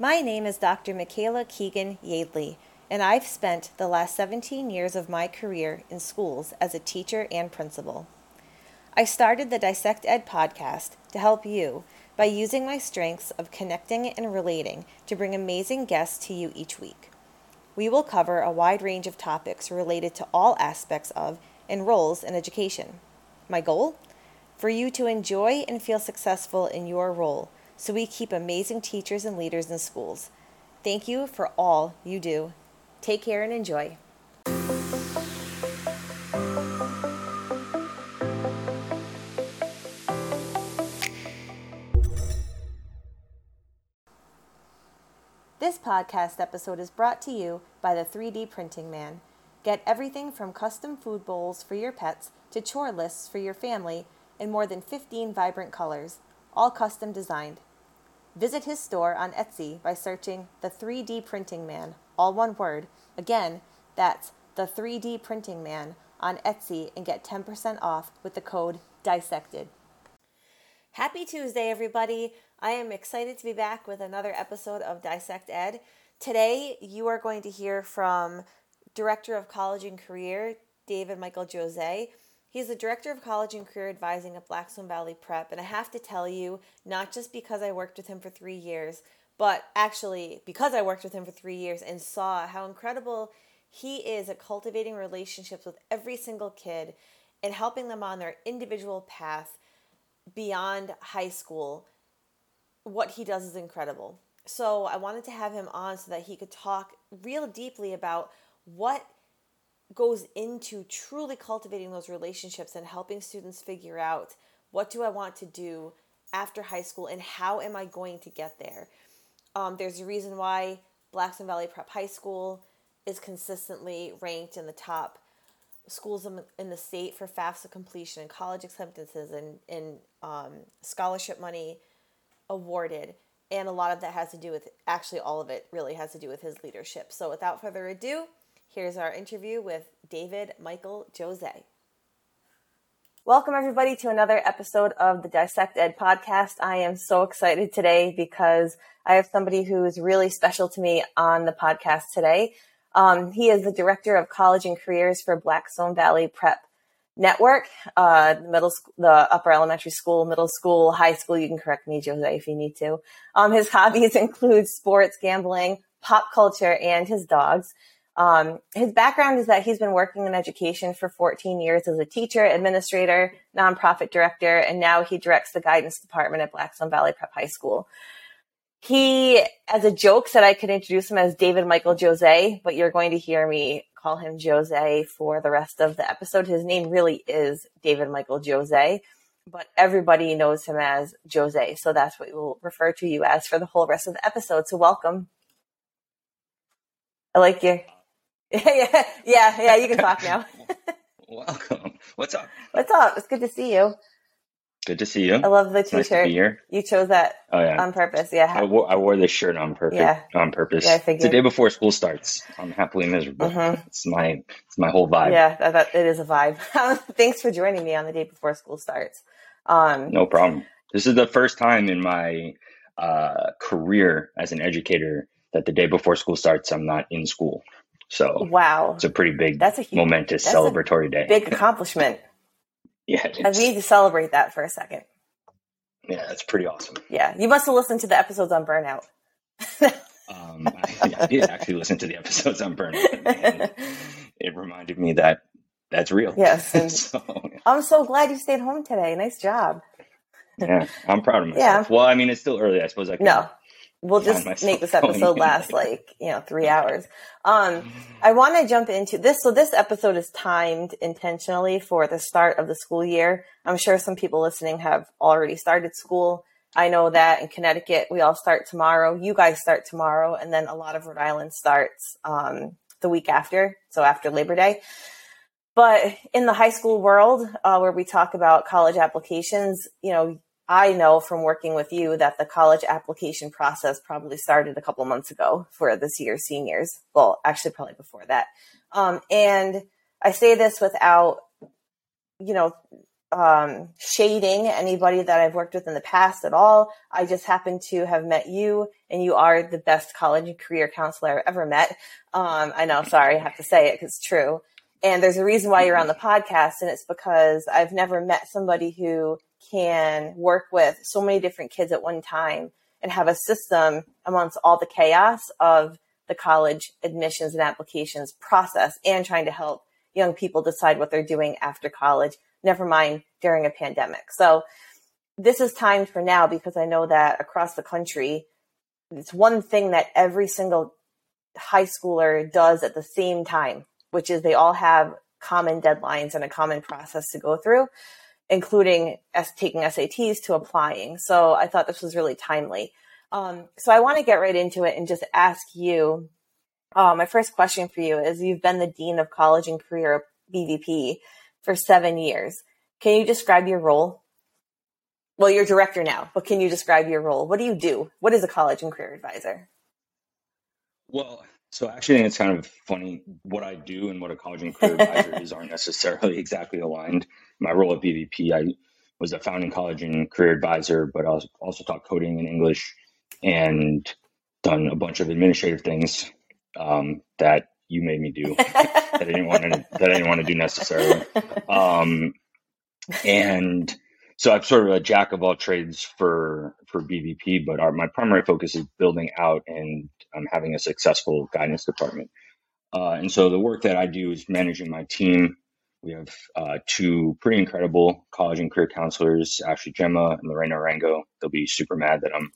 My name is Dr. Michaela Keegan Yadley, and I've spent the last 17 years of my career in schools as a teacher and principal. I started the Dissect Ed podcast to help you by using my strengths of connecting and relating to bring amazing guests to you each week. We will cover a wide range of topics related to all aspects of and roles in education. My goal? For you to enjoy and feel successful in your role so we keep amazing teachers and leaders in schools. Thank you for all you do. Take care and enjoy. This podcast episode is brought to you by the 3D Printing Man. Get everything from custom food bowls for your pets to chore lists for your family in more than 15 vibrant colors, all custom designed. Visit his store on Etsy by searching The 3D Printing Man, all one word. Again, that's The 3D Printing Man on Etsy and get 10% off with the code DISSECTED. Happy Tuesday, everybody. I am excited to be back with another episode of Dissect Ed. Today, you are going to hear from Director of College and Career, David Michael Jose. He's the Director of College and Career Advising at Blackstone Valley Prep. And I have to tell you, not just because I worked with him for three years, but actually because I worked with him for three years and saw how incredible he is at cultivating relationships with every single kid and helping them on their individual path beyond high school what he does is incredible. So I wanted to have him on so that he could talk real deeply about what goes into truly cultivating those relationships and helping students figure out what do I want to do after high school and how am I going to get there. Um, there's a reason why Blackstone Valley Prep High School is consistently ranked in the top schools in the state for FAFSA completion and college acceptances and, and um, scholarship money awarded. And a lot of that has to do with, actually, all of it really has to do with his leadership. So without further ado, here's our interview with David Michael Jose. Welcome, everybody, to another episode of the Dissect Ed podcast. I am so excited today because I have somebody who is really special to me on the podcast today. Um, he is the director of college and careers for Blackstone Valley Prep network, uh, middle school, the upper elementary school, middle school, high school. You can correct me, Jose, if you need to. Um, his hobbies include sports, gambling, pop culture, and his dogs. Um, his background is that he's been working in education for 14 years as a teacher, administrator, nonprofit director, and now he directs the guidance department at Blackstone Valley Prep High School. He, as a joke, said I could introduce him as David Michael Jose, but you're going to hear me call him Jose for the rest of the episode. His name really is David Michael Jose, but everybody knows him as Jose. So that's what we'll refer to you as for the whole rest of the episode. So welcome. I like you. Yeah, yeah, yeah, you can talk now. welcome. What's up? What's up? It's good to see you. Good to see you. I love the t-shirt. Nice. You chose that oh, yeah. on purpose. Yeah. I wore, I wore this shirt on purpose. Yeah. On purpose. Yeah, I figured. It's the day before school starts. I'm happily miserable. Mm-hmm. It's my it's my whole vibe. Yeah, that, it is a vibe. Thanks for joining me on the day before school starts. Um, no problem. This is the first time in my uh, career as an educator that the day before school starts, I'm not in school. So wow, it's a pretty big, that's a huge, momentous that's celebratory day. Big accomplishment. Yeah. We need to celebrate that for a second. Yeah, that's pretty awesome. Yeah. You must have listened to the episodes on burnout. um, I, I, did actually listen to the episodes on burnout. It reminded me that that's real. Yes. so, yeah. I'm so glad you stayed home today. Nice job. yeah, I'm proud of myself. Yeah. Well, I mean, it's still early. I suppose I can no we'll just make this episode last like you know three hours. Um i want to jump into this. So this episode is timed intentionally for the start of the school year. I'm sure some people listening have already started school. I know that in connecticut we all start tomorrow. You guys start tomorrow and then a lot of rhode island starts um the week after so after labor day. But in the high school world uh, where we talk about college applications you know I know from working with you that the college application process probably started a couple months ago for this year's seniors. Well, actually, probably before that. Um, and I say this without, you know, um, shading anybody that I've worked with in the past at all. I just happen to have met you, and you are the best college and career counselor I've ever met. Um, I know, sorry, I have to say it because it's true. And there's a reason why you're on the podcast, and it's because I've never met somebody who can work with so many different kids at one time and have a system amongst all the chaos of the college admissions and applications process and trying to help young people decide what they're doing after college, never mind during a pandemic. So this is timed for now because I know that across the country, it's one thing that every single high schooler does at the same time, which is they all have common deadlines and a common process to go through, including as taking SATs to applying. So I thought this was really timely. Um, so I want to get right into it and just ask you. Uh, my first question for you is: You've been the dean of college and career BVP for seven years. Can you describe your role? Well, you're director now, but can you describe your role? What do you do? What is a college and career advisor? Well, so actually, I think it's kind of funny. What I do and what a college and career advisor is aren't necessarily exactly aligned. My role at BVP, I was a founding college and career advisor, but I also taught coding and English and done a bunch of administrative things um, that you made me do that I didn't want to that I didn't want to do necessarily. Um, and so I'm sort of a jack of all trades for for BVP, but our, my primary focus is building out and um, having a successful guidance department. Uh, and so the work that I do is managing my team. We have uh, two pretty incredible college and career counselors, Ashley Gemma and Lorena Arango. They'll be super mad that I'm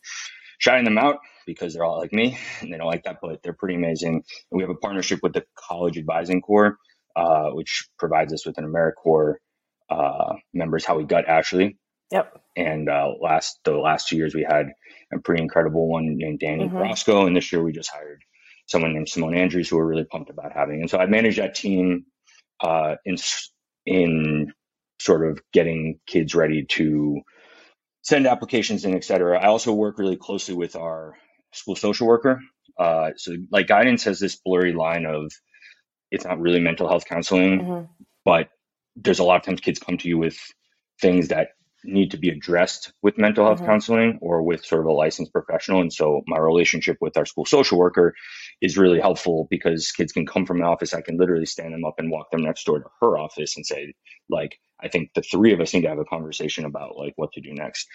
shouting them out because they're all like me and they don't like that, but they're pretty amazing. And we have a partnership with the College Advising Corps, uh, which provides us with an AmeriCorps uh, members how we got Ashley. Yep. And uh, last the last two years we had a pretty incredible one named Danny mm-hmm. Roscoe, and this year we just hired someone named Simone Andrews, who we're really pumped about having. And so I manage that team uh, in in sort of getting kids ready to send applications in, et cetera. I also work really closely with our school social worker. Uh, so like guidance has this blurry line of it's not really mental health counseling, mm-hmm. but there's a lot of times kids come to you with things that need to be addressed with mental health mm-hmm. counseling or with sort of a licensed professional. And so my relationship with our school social worker is really helpful because kids can come from an office. I can literally stand them up and walk them next door to her office and say, like, I think the three of us need to have a conversation about like what to do next.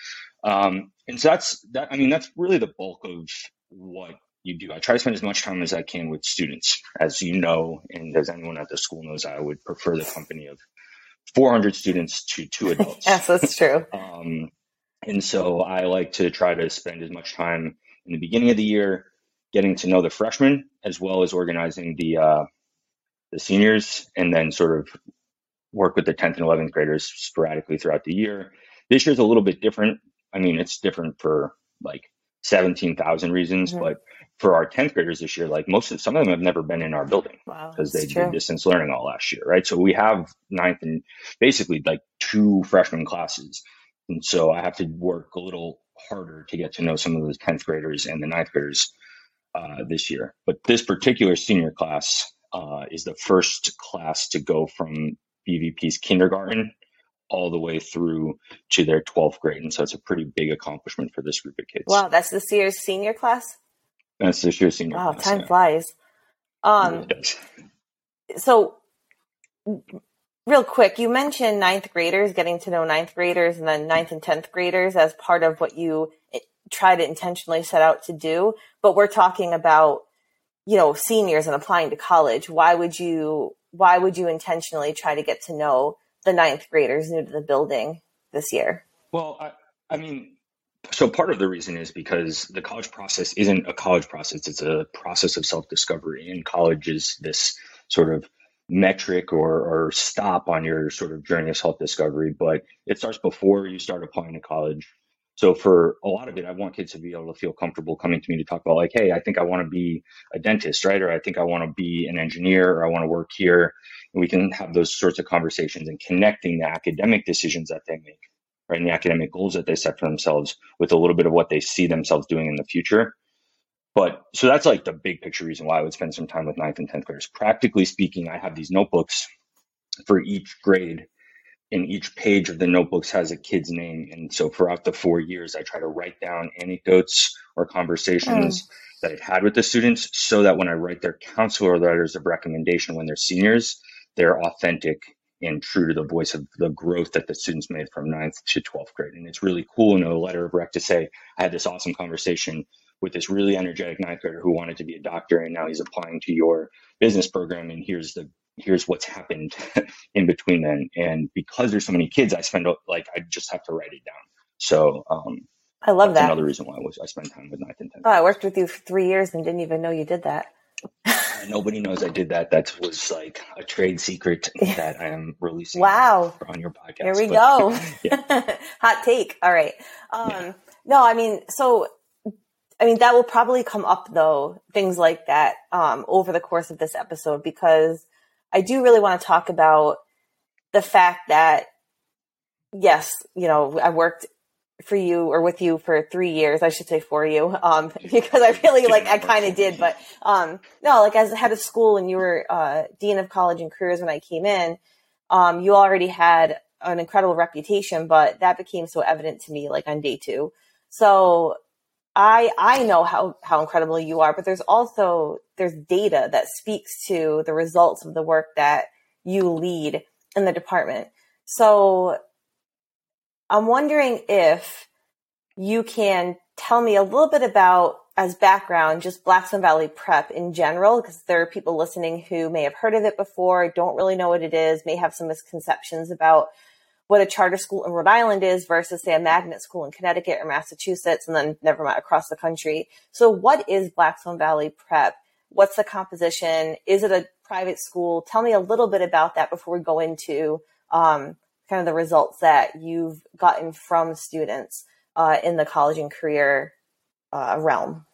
Um, and so that's that. I mean, that's really the bulk of what you do. I try to spend as much time as I can with students, as you know, and as anyone at the school knows, I would prefer the company of 400 students to two adults. yes, that's true. um, and so I like to try to spend as much time in the beginning of the year getting to know the freshmen as well as organizing the uh, the seniors, and then sort of work with the 10th and 11th graders sporadically throughout the year. This year's a little bit different. I mean, it's different for like 17,000 reasons, mm-hmm. but for our 10th graders this year, like most of some of them have never been in our building because wow, they did distance learning all last year, right? So we have ninth and basically like two freshman classes. And so I have to work a little harder to get to know some of those 10th graders and the ninth graders uh, this year. But this particular senior class uh, is the first class to go from BVP's kindergarten all the way through to their 12th grade. And so it's a pretty big accomplishment for this group of kids. Wow, that's this year's senior class? That's the year's senior wow, class. time yeah. flies. Um, so, real quick, you mentioned ninth graders, getting to know ninth graders and then ninth and 10th graders as part of what you eh, try to intentionally set out to do. But we're talking about, you know, seniors and applying to college. Why would you, why would you intentionally try to get to know the ninth graders new to the building this year? Well, I, I mean, so part of the reason is because the college process isn't a college process; it's a process of self-discovery. And college is this sort of metric or, or stop on your sort of journey of self-discovery, but it starts before you start applying to college. So for a lot of it, I want kids to be able to feel comfortable coming to me to talk about like, hey, I think I want to be a dentist, right? Or I think I want to be an engineer, or I want to work here. And we can have those sorts of conversations and connecting the academic decisions that they make, right, and the academic goals that they set for themselves with a little bit of what they see themselves doing in the future. But so that's like the big picture reason why I would spend some time with ninth and tenth graders. Practically speaking, I have these notebooks for each grade and each page of the notebooks has a kid's name. And so throughout the four years, I try to write down anecdotes or conversations mm. that I've had with the students so that when I write their counselor letters of recommendation when they're seniors, they're authentic and true to the voice of the growth that the students made from ninth to 12th grade. And it's really cool in a letter of rec to say, I had this awesome conversation with this really energetic ninth grader who wanted to be a doctor and now he's applying to your business program and here's the here's what's happened in between then. And because there's so many kids i spend like i just have to write it down. So um i love that. another reason why I, was, I spend time with ninth and 10th oh i worked with you for three years and didn't even know you did that nobody knows i did that. That was like a trade secret that i am releasing wow. on your podcast here we but, go. hot take. All right. Um yeah. no i mean so I mean, that will probably come up though, things like that, um, over the course of this episode, because I do really want to talk about the fact that, yes, you know, I worked for you or with you for three years, I should say for you, um, because I really like, I kind of did, but, um, no, like as a head of school and you were, uh, dean of college and careers when I came in, um, you already had an incredible reputation, but that became so evident to me like on day two. So I I know how how incredible you are, but there's also there's data that speaks to the results of the work that you lead in the department. So I'm wondering if you can tell me a little bit about as background just Blackstone Valley Prep in general because there are people listening who may have heard of it before, don't really know what it is, may have some misconceptions about what a charter school in Rhode Island is versus say a magnet school in Connecticut or Massachusetts and then never mind across the country. So what is Blackstone Valley Prep? What's the composition? Is it a private school? Tell me a little bit about that before we go into um, kind of the results that you've gotten from students uh, in the college and career uh, realm.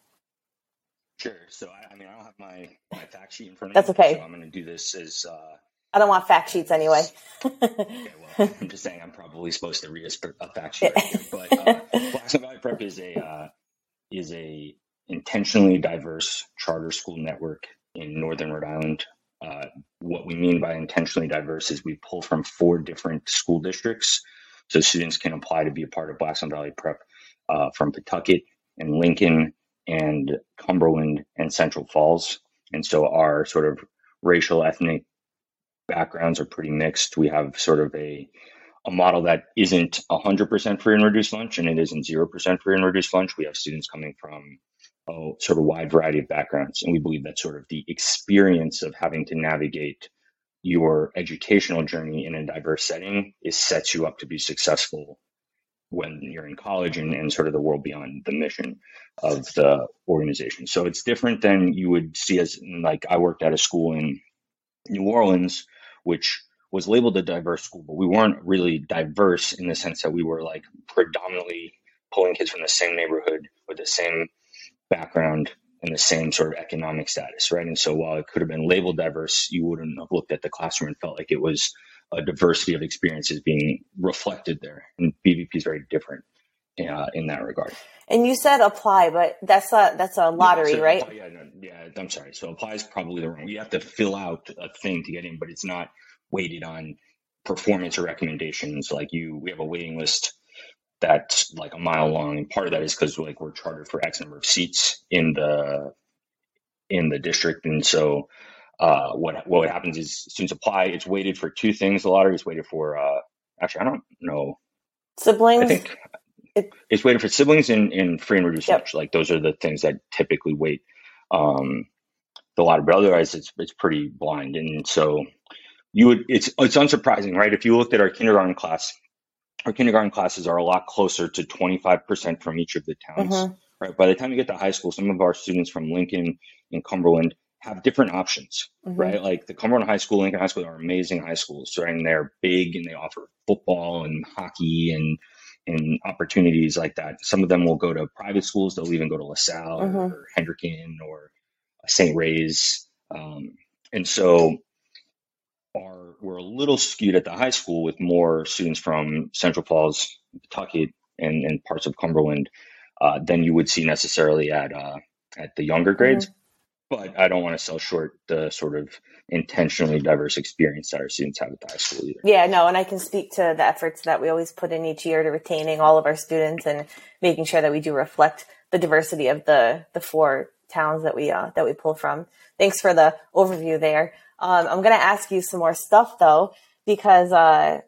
Sure. So I, I, mean, I don't have my, my fact sheet in front of That's me. okay. So I'm going to do this as uh, I don't want fact sheets anyway. okay, well, I'm just saying I'm probably supposed to read a, fact sheet right here. But uh, Valley Prep is a uh, is a intentionally diverse charter school network in Northern Rhode Island. Uh, what we mean by intentionally diverse is we pull from four different school districts, so students can apply to be a part of Blackstone Valley Prep uh, from Pawtucket and Lincoln and Cumberland and Central Falls. And so our sort of racial, ethnic, backgrounds are pretty mixed. We have sort of a a model that isn't 100% free and reduced lunch and it isn't 0% free and reduced lunch. We have students coming from a sort of wide variety of backgrounds. And we believe that sort of the experience of having to navigate your educational journey in a diverse setting is sets you up to be successful when you're in college and, and sort of the world beyond the mission of the organization. So it's different than you would see as like I worked at a school in New Orleans which was labeled a diverse school, but we weren't really diverse in the sense that we were like predominantly pulling kids from the same neighborhood with the same background and the same sort of economic status, right? And so while it could have been labeled diverse, you wouldn't have looked at the classroom and felt like it was a diversity of experiences being reflected there. And BVP is very different uh, in that regard. And you said apply, but that's a that's a lottery, yeah, so right? Apply, yeah, no, yeah. I'm sorry. So apply is probably the wrong. You have to fill out a thing to get in, but it's not weighted on performance or recommendations. Like you, we have a waiting list that's like a mile long, and part of that is because like we're chartered for X number of seats in the in the district, and so uh, what what happens is students apply. It's weighted for two things. The lottery is weighted for. Uh, actually, I don't know. Siblings. I think it, it's waiting for siblings and, and free and reduced yep. lunch. Like those are the things that typically wait um, the lottery. But otherwise, it's it's pretty blind. And so you would it's it's unsurprising, right? If you looked at our kindergarten class, our kindergarten classes are a lot closer to twenty five percent from each of the towns. Mm-hmm. Right. By the time you get to high school, some of our students from Lincoln and Cumberland have different options, mm-hmm. right? Like the Cumberland High School, Lincoln High School are amazing high schools, right? And they're big and they offer football and hockey and and opportunities like that. Some of them will go to private schools. They'll even go to LaSalle mm-hmm. or Hendricken or St. Ray's. Um, and so our, we're a little skewed at the high school with more students from Central Falls, Pawtucket, and, and parts of Cumberland uh, than you would see necessarily at uh, at the younger grades. Mm-hmm. but I don't want to sell short the sort of intentionally diverse experience that our students have at the high school either. Yeah, no, and I can speak to the efforts that we always put in each year to retaining all of our students and making sure that we do reflect the diversity of the the four towns that we uh, that we pull from. Thanks for the overview there. Um, I'm going to ask you some more stuff though, because uh,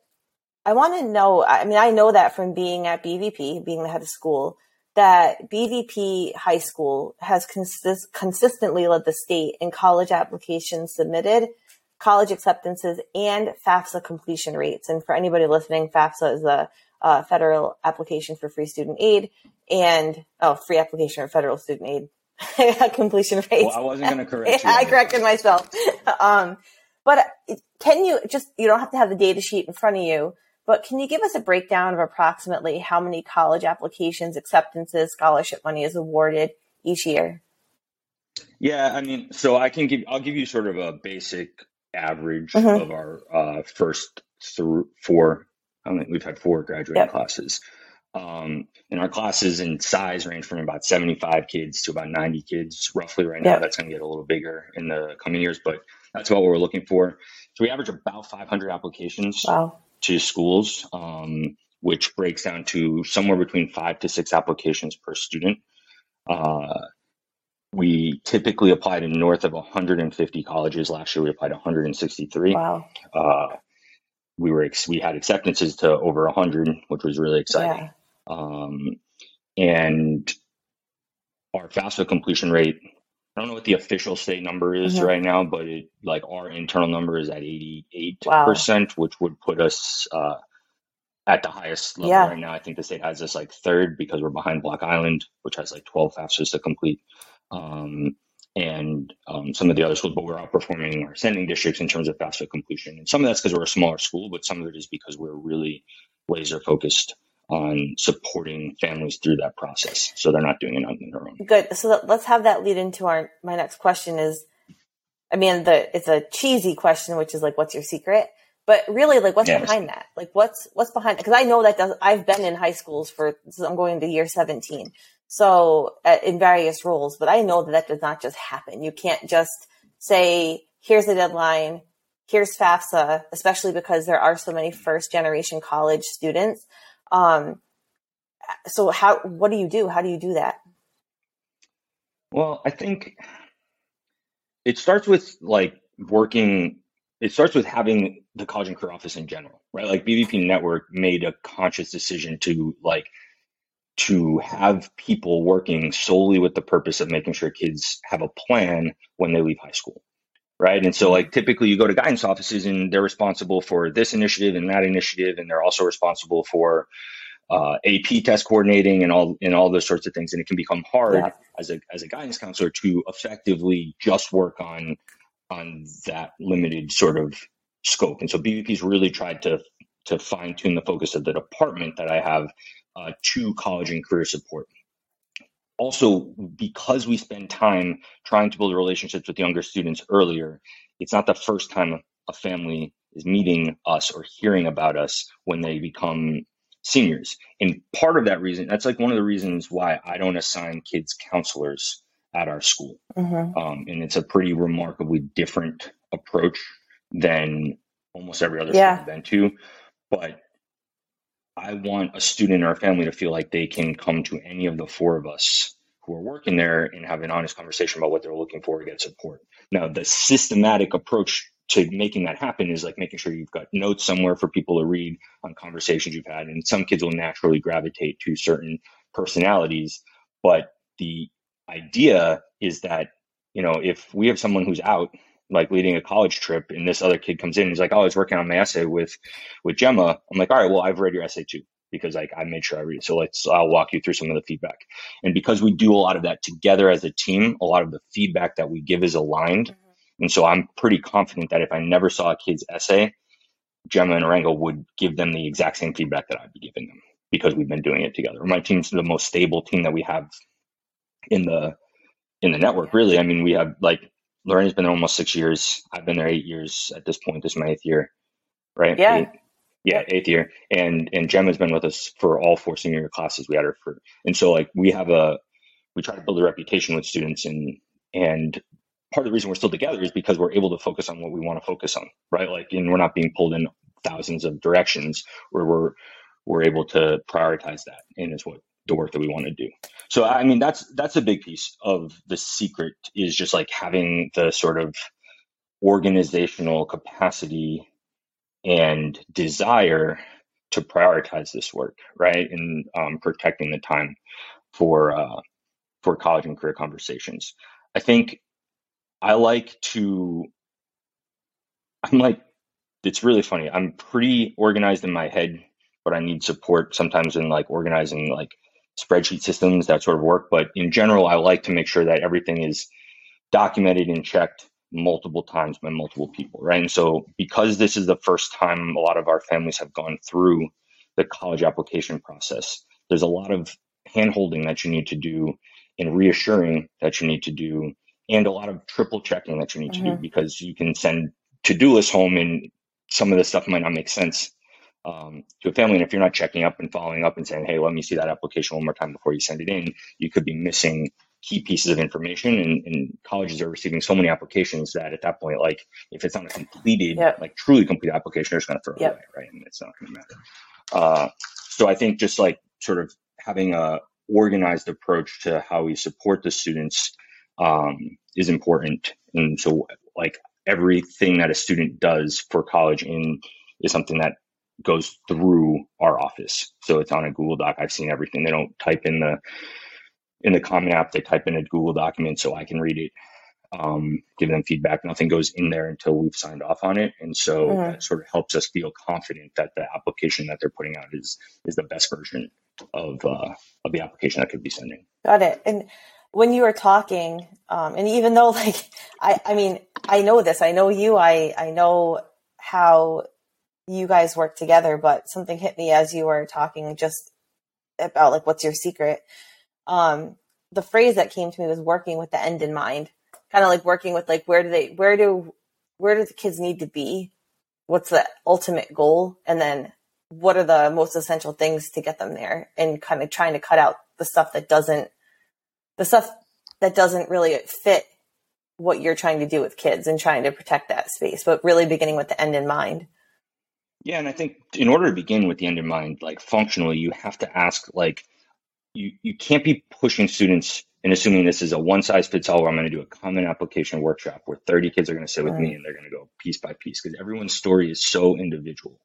I want to know. I mean, I know that from being at BVP, being the head of school, that BVP High School has consist- consistently led the state in college applications submitted, college acceptances, and FAFSA completion rates. And for anybody listening, FAFSA is a, a federal application for free student aid and oh, free application for federal student aid. completion rate. Well, I wasn't going to correct you. I corrected myself. um, but can you just, you don't have to have the data sheet in front of you, but can you give us a breakdown of approximately how many college applications, acceptances, scholarship money is awarded each year? Yeah, I mean, so I can give, I'll give you sort of a basic average mm-hmm. of our uh, first through four. I mean, we've had four graduating yep. classes. Um, and our classes in size range from about 75 kids to about 90 kids roughly right now. Yeah. That's going to get a little bigger in the coming years, but that's what we're looking for. So we average about 500 applications wow. to schools, um, which breaks down to somewhere between five to six applications per student. Uh, we typically applied in north of 150 colleges. Last year we applied 163. Wow. Uh, we were we had acceptances to over 100, which was really exciting. Yeah. Um, and our FAFSA completion rate, I don't know what the official state number is mm-hmm. right now, but it, like our internal number is at 88%, wow. which would put us uh, at the highest level yeah. right now. I think the state has us like third because we're behind Block Island, which has like 12 FAFSAs to complete. Um, and um, some of the other schools, but we're outperforming our sending districts in terms of FAFSA completion. And some of that's because we're a smaller school, but some of it is because we're really laser focused on supporting families through that process so they're not doing it on their own. Good. So let's have that lead into our my next question is i mean the it's a cheesy question which is like what's your secret? But really like what's yes. behind that? Like what's what's behind because i know that does i've been in high schools for i'm going to year 17 so uh, in various roles but i know that that does not just happen. You can't just say here's the deadline. Here's fafsa especially because there are so many first generation college students um, so how, what do you do? How do you do that? Well, I think it starts with like working, it starts with having the college and career office in general, right? Like BVP Network made a conscious decision to like, to have people working solely with the purpose of making sure kids have a plan when they leave high school right? And so, like, typically you go to guidance offices and they're responsible for this initiative and that initiative, and they're also responsible for uh, AP test coordinating and all and all those sorts of things. And it can become hard yeah. as a as a guidance counselor to effectively just work on on that limited sort of scope. And so BVP's really tried to to fine tune the focus of the department that I have uh, to college and career support also because we spend time trying to build relationships with younger students earlier it's not the first time a family is meeting us or hearing about us when they become seniors and part of that reason that's like one of the reasons why i don't assign kids counselors at our school mm-hmm. um, and it's a pretty remarkably different approach than almost every other yeah. school i've been to but I want a student or a family to feel like they can come to any of the four of us who are working there and have an honest conversation about what they're looking for to get support. Now, the systematic approach to making that happen is like making sure you've got notes somewhere for people to read on conversations you've had. And some kids will naturally gravitate to certain personalities. But the idea is that, you know, if we have someone who's out like leading a college trip and this other kid comes in and he's like, Oh, I was working on my essay with with Gemma. I'm like, all right, well, I've read your essay too because like I made sure I read it. So let's I'll walk you through some of the feedback. And because we do a lot of that together as a team, a lot of the feedback that we give is aligned. Mm-hmm. And so I'm pretty confident that if I never saw a kid's essay, Gemma and Arango would give them the exact same feedback that I'd be giving them because we've been doing it together. My team's the most stable team that we have in the in the network, really. I mean, we have like Lorraine's been there almost six years. I've been there eight years at this point. This is my eighth year, right? Yeah. Eight, yeah, eighth year. And and Gemma's been with us for all four senior year classes. We had her for, and so like we have a, we try to build a reputation with students, and and part of the reason we're still together is because we're able to focus on what we want to focus on, right? Like, and we're not being pulled in thousands of directions where we're we're able to prioritize that, and it's what the work that we want to do. So, I mean, that's that's a big piece of the secret is just like having the sort of organizational capacity and desire to prioritize this work, right, and um, protecting the time for uh, for college and career conversations. I think I like to. I'm like, it's really funny. I'm pretty organized in my head, but I need support sometimes in like organizing like spreadsheet systems that sort of work. But in general, I like to make sure that everything is documented and checked multiple times by multiple people, right? And so, because this is the first time a lot of our families have gone through the college application process, there's a lot of handholding that you need to do and reassuring that you need to do, and a lot of triple checking that you need mm-hmm. to do because you can send to do lists home and some of the stuff might not make sense um, to a family. And if you're not checking up and following up and saying, hey, let me see that application one more time before you send it in, you could be missing key pieces of information and, and, colleges are receiving so many applications that at that point like if it's not a completed yep. like truly complete application they're just going to throw it yep. away right and it's not going to matter uh, so i think just like sort of having a organized approach to how we support the students um, is important and so like everything that a student does for college in is something that goes through our office so it's on a google doc i've seen everything they don't type in the in the Common App, they type in a Google document so I can read it, um, give them feedback. Nothing goes in there until we've signed off on it, and so mm-hmm. that sort of helps us feel confident that the application that they're putting out is is the best version of uh, of the application that could be sending. Got it. And when you were talking, um, and even though like I, I mean, I know this, I know you, I, I know how you guys work together, but something hit me as you were talking just about like what's your secret um, the phrase that came to me was working with the end in mind, kind of like working with like where do they where do where do the kids need to be? What's the ultimate goal? And then what are the most essential things to get them there? And kind of trying to cut out the stuff that doesn't the stuff that doesn't really fit what you're trying to do with kids and trying to protect that space, but really beginning with the end in mind. Yeah, and I think in order to begin with the end in mind, like functionally, you have to ask like you, you can't be pushing students and assuming this is a one size fits all where I'm going to do a common application workshop where 30 kids are going to sit with right. me and they're going to go piece by piece because everyone's story is so individual,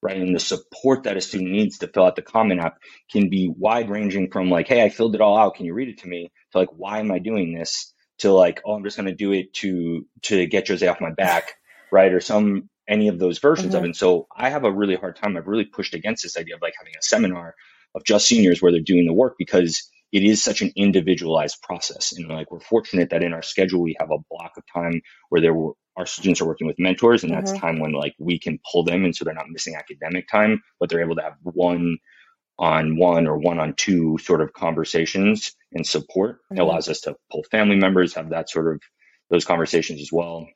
right? And the support that a student needs to fill out the common app can be wide ranging from like, hey, I filled it all out. Can you read it to me? To like, why am I doing this? To like, oh, I'm just going to do it to to get Jose off my back, right? Or some any of those versions mm-hmm. of it. And so I have a really hard time. I've really pushed against this idea of like having a seminar of just seniors where they're doing the work because it is such an individualized process. And like we're fortunate that in our schedule we have a block of time where there were our students are working with mentors, and that's mm-hmm. time when like we can pull them, and so they're not missing academic time, but they're able to have one on one or one on two sort of conversations and support. Mm-hmm. It allows us to pull family members, have that sort of those conversations as well.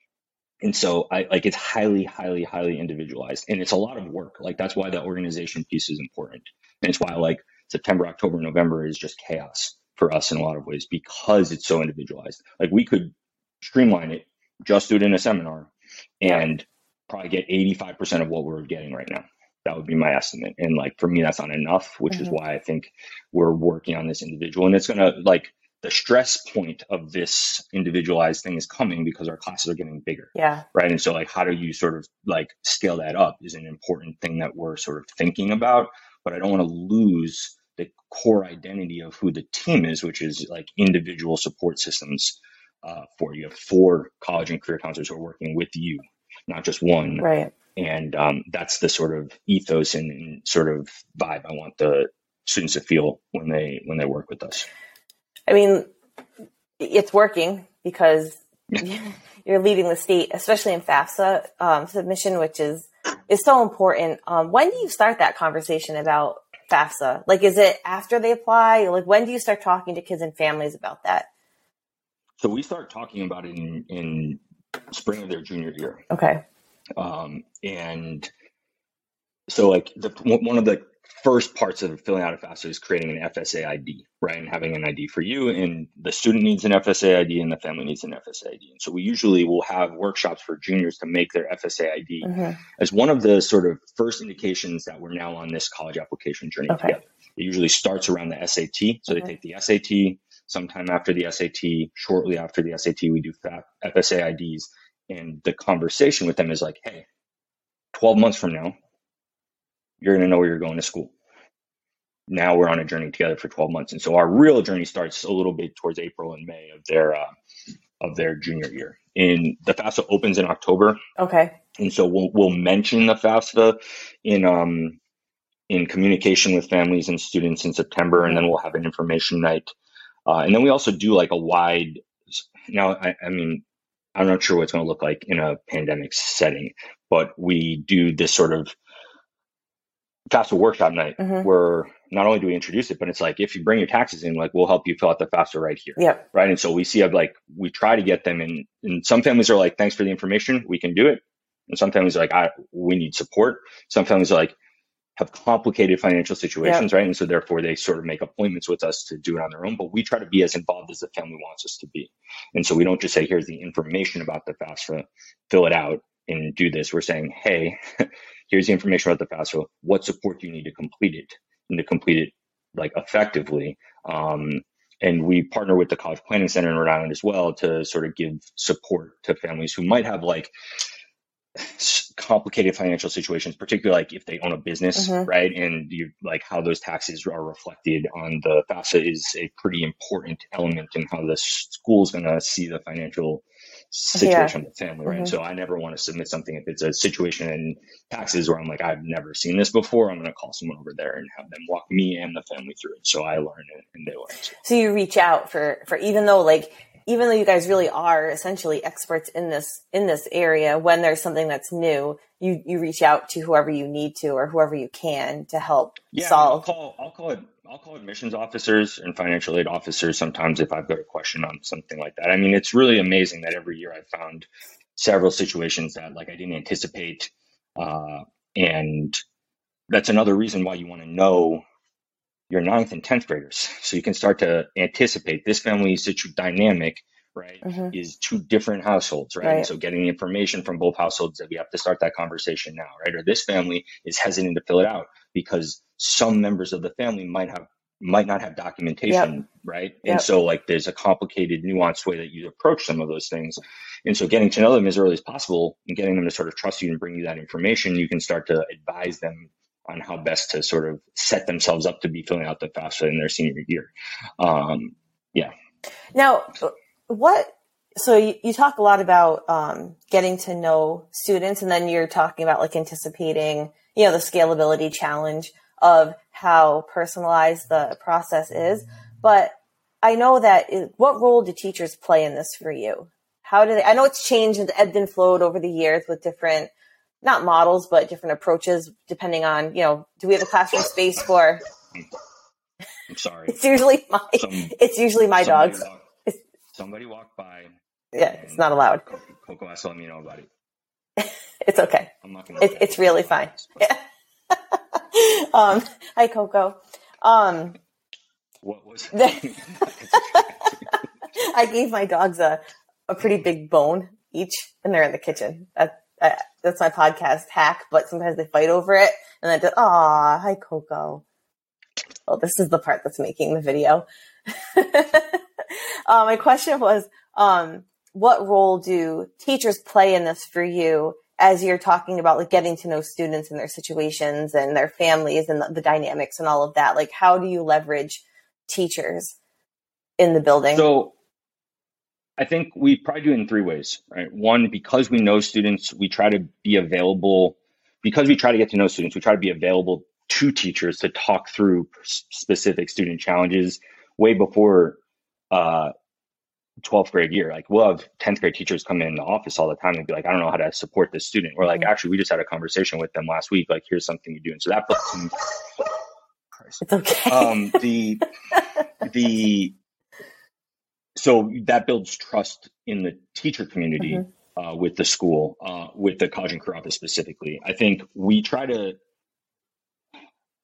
And so I like it's highly, highly, highly individualized. And it's a lot of work. Like that's why the organization piece is important. And it's why like September, October, November is just chaos for us in a lot of ways because it's so individualized. Like we could streamline it, just do it in a seminar and probably get 85% of what we're getting right now. That would be my estimate. And like for me, that's not enough, which mm-hmm. is why I think we're working on this individual. And it's gonna like the stress point of this individualized thing is coming because our classes are getting bigger. Yeah. Right. And so like how do you sort of like scale that up is an important thing that we're sort of thinking about but I don't want to lose the core identity of who the team is, which is like individual support systems uh, for you. have four college and career counselors who are working with you, not just one. Right. And um, that's the sort of ethos and, and sort of vibe I want the students to feel when they when they work with us. I mean, it's working because you're leading the state, especially in FAFSA um, submission, which is is so important. Um, when do you start that conversation about FAFSA? Like, is it after they apply? Like, when do you start talking to kids and families about that? So we start talking about it in, in spring of their junior year. Okay. Um, and so like the one of the first parts of filling out a FAFSA is creating an FSA ID, right? And having an ID for you, and the student needs an FSA ID, and the family needs an FSA ID. And so we usually will have workshops for juniors to make their FSA ID mm-hmm. as one of the sort of first indications that we're now on this college application journey okay. together. It usually starts around the SAT, so mm-hmm. they take the SAT. Sometime after the SAT, shortly after the SAT, we do FSA IDs, and the conversation with them is like, "Hey, 12 months from now, you're going to know where you're going to school. Now we're on a journey together for 12 months. And so our real journey starts a little bit towards April and May of their, uh, of their junior year. And the FAFSA opens in October. Okay. And so we'll, we'll mention the FAFSA in, um, in communication with families and students in September, and then we'll have an information night. Uh, and then we also do like a wide, now, I, I mean, I'm not sure what it's going to look like in a pandemic setting, but we do this sort of FAFSA workshop night mm-hmm. where not only do we introduce it, but it's like if you bring your taxes in, like we'll help you fill out the FAFSA right here. Yeah. Right. And so we see like we try to get them in and some families are like, thanks for the information, we can do it. And some families are like, I we need support. Some families are like have complicated financial situations, right? And so therefore they sort of make appointments with us to do it on their own. But we try to be as involved as the family wants us to be. And so we don't just say, here's the information about the FAFSA, fill it out and do this. We're saying, hey, here's the information about the FAFSA. What support do you need to complete it and to complete it like effectively? Um, and we partner with the College Planning Center in Rhode Island as well to sort of give support to families who might have like complicated financial situations, particularly like if they own a business, mm-hmm. right? And you like how those taxes are reflected on the FAFSA is a pretty important element in how the school is going to see the financial situation yeah. with family, right? Mm-hmm. So I never want to submit something if it's a situation in taxes where I'm like, I've never seen this before. I'm going to call someone over there and have them walk me and the family through it. So I learn it and they learn. So you reach out for, for even though like, even though you guys really are essentially experts in this, in this area, when there's something that's new, you, you reach out to whoever you need to or whoever you can to help yeah, solve. I'll call, I'll call it I'll call admissions officers and financial aid officers sometimes if I've got a question on something like that. I mean, it's really amazing that every year I've found several situations that like I didn't anticipate. Uh, and that's another reason why you want to know your ninth and 10th graders. So you can start to anticipate this family situ dynamic, right, mm-hmm. is two different households, right? right? So getting the information from both households that we have to start that conversation now, right? Or this family is hesitant to fill it out because some members of the family might have might not have documentation, yep. right? Yep. And so like there's a complicated, nuanced way that you approach some of those things. And so getting to know them as early as possible and getting them to sort of trust you and bring you that information, you can start to advise them on how best to sort of set themselves up to be filling out the FAFSA in their senior year. Um, yeah. Now, what so you, you talk a lot about um, getting to know students and then you're talking about like anticipating you know the scalability challenge of how personalized the process is. But I know that what role do teachers play in this for you? How do they, I know it's changed and ebbed and flowed over the years with different, not models, but different approaches depending on, you know, do we have a classroom space for? I'm sorry. it's usually my, Some, it's usually my dogs. Walk, somebody walked by. Yeah, it's not allowed. Coco to let me know about it. it's okay. I'm not gonna it, it's really fine. Yeah. um, hi, Coco. Um, what was I gave my dogs a, a pretty big bone each, and they're in the kitchen. That, that's my podcast hack, but sometimes they fight over it, and I just, aw, hi, Coco. Well, this is the part that's making the video. uh, my question was, um, what role do teachers play in this for you as you're talking about like getting to know students and their situations and their families and the, the, dynamics and all of that like how do you leverage teachers in the building? So i think we probably do it in three ways right? One because we know students we try to be available because we try to get to know students we try to be available to teachers to talk through specific student challenges way before uh, 12th grade year. Like we'll have 10th grade teachers come in the office all the time and be like, I don't know how to support this student. Or like, mm-hmm. actually, we just had a conversation with them last week. Like, here's something you do. And so that puts them. It's okay. Um, the, the, so that builds trust in the teacher community mm-hmm. uh, with the school, uh, with the college and career office specifically. I think we try to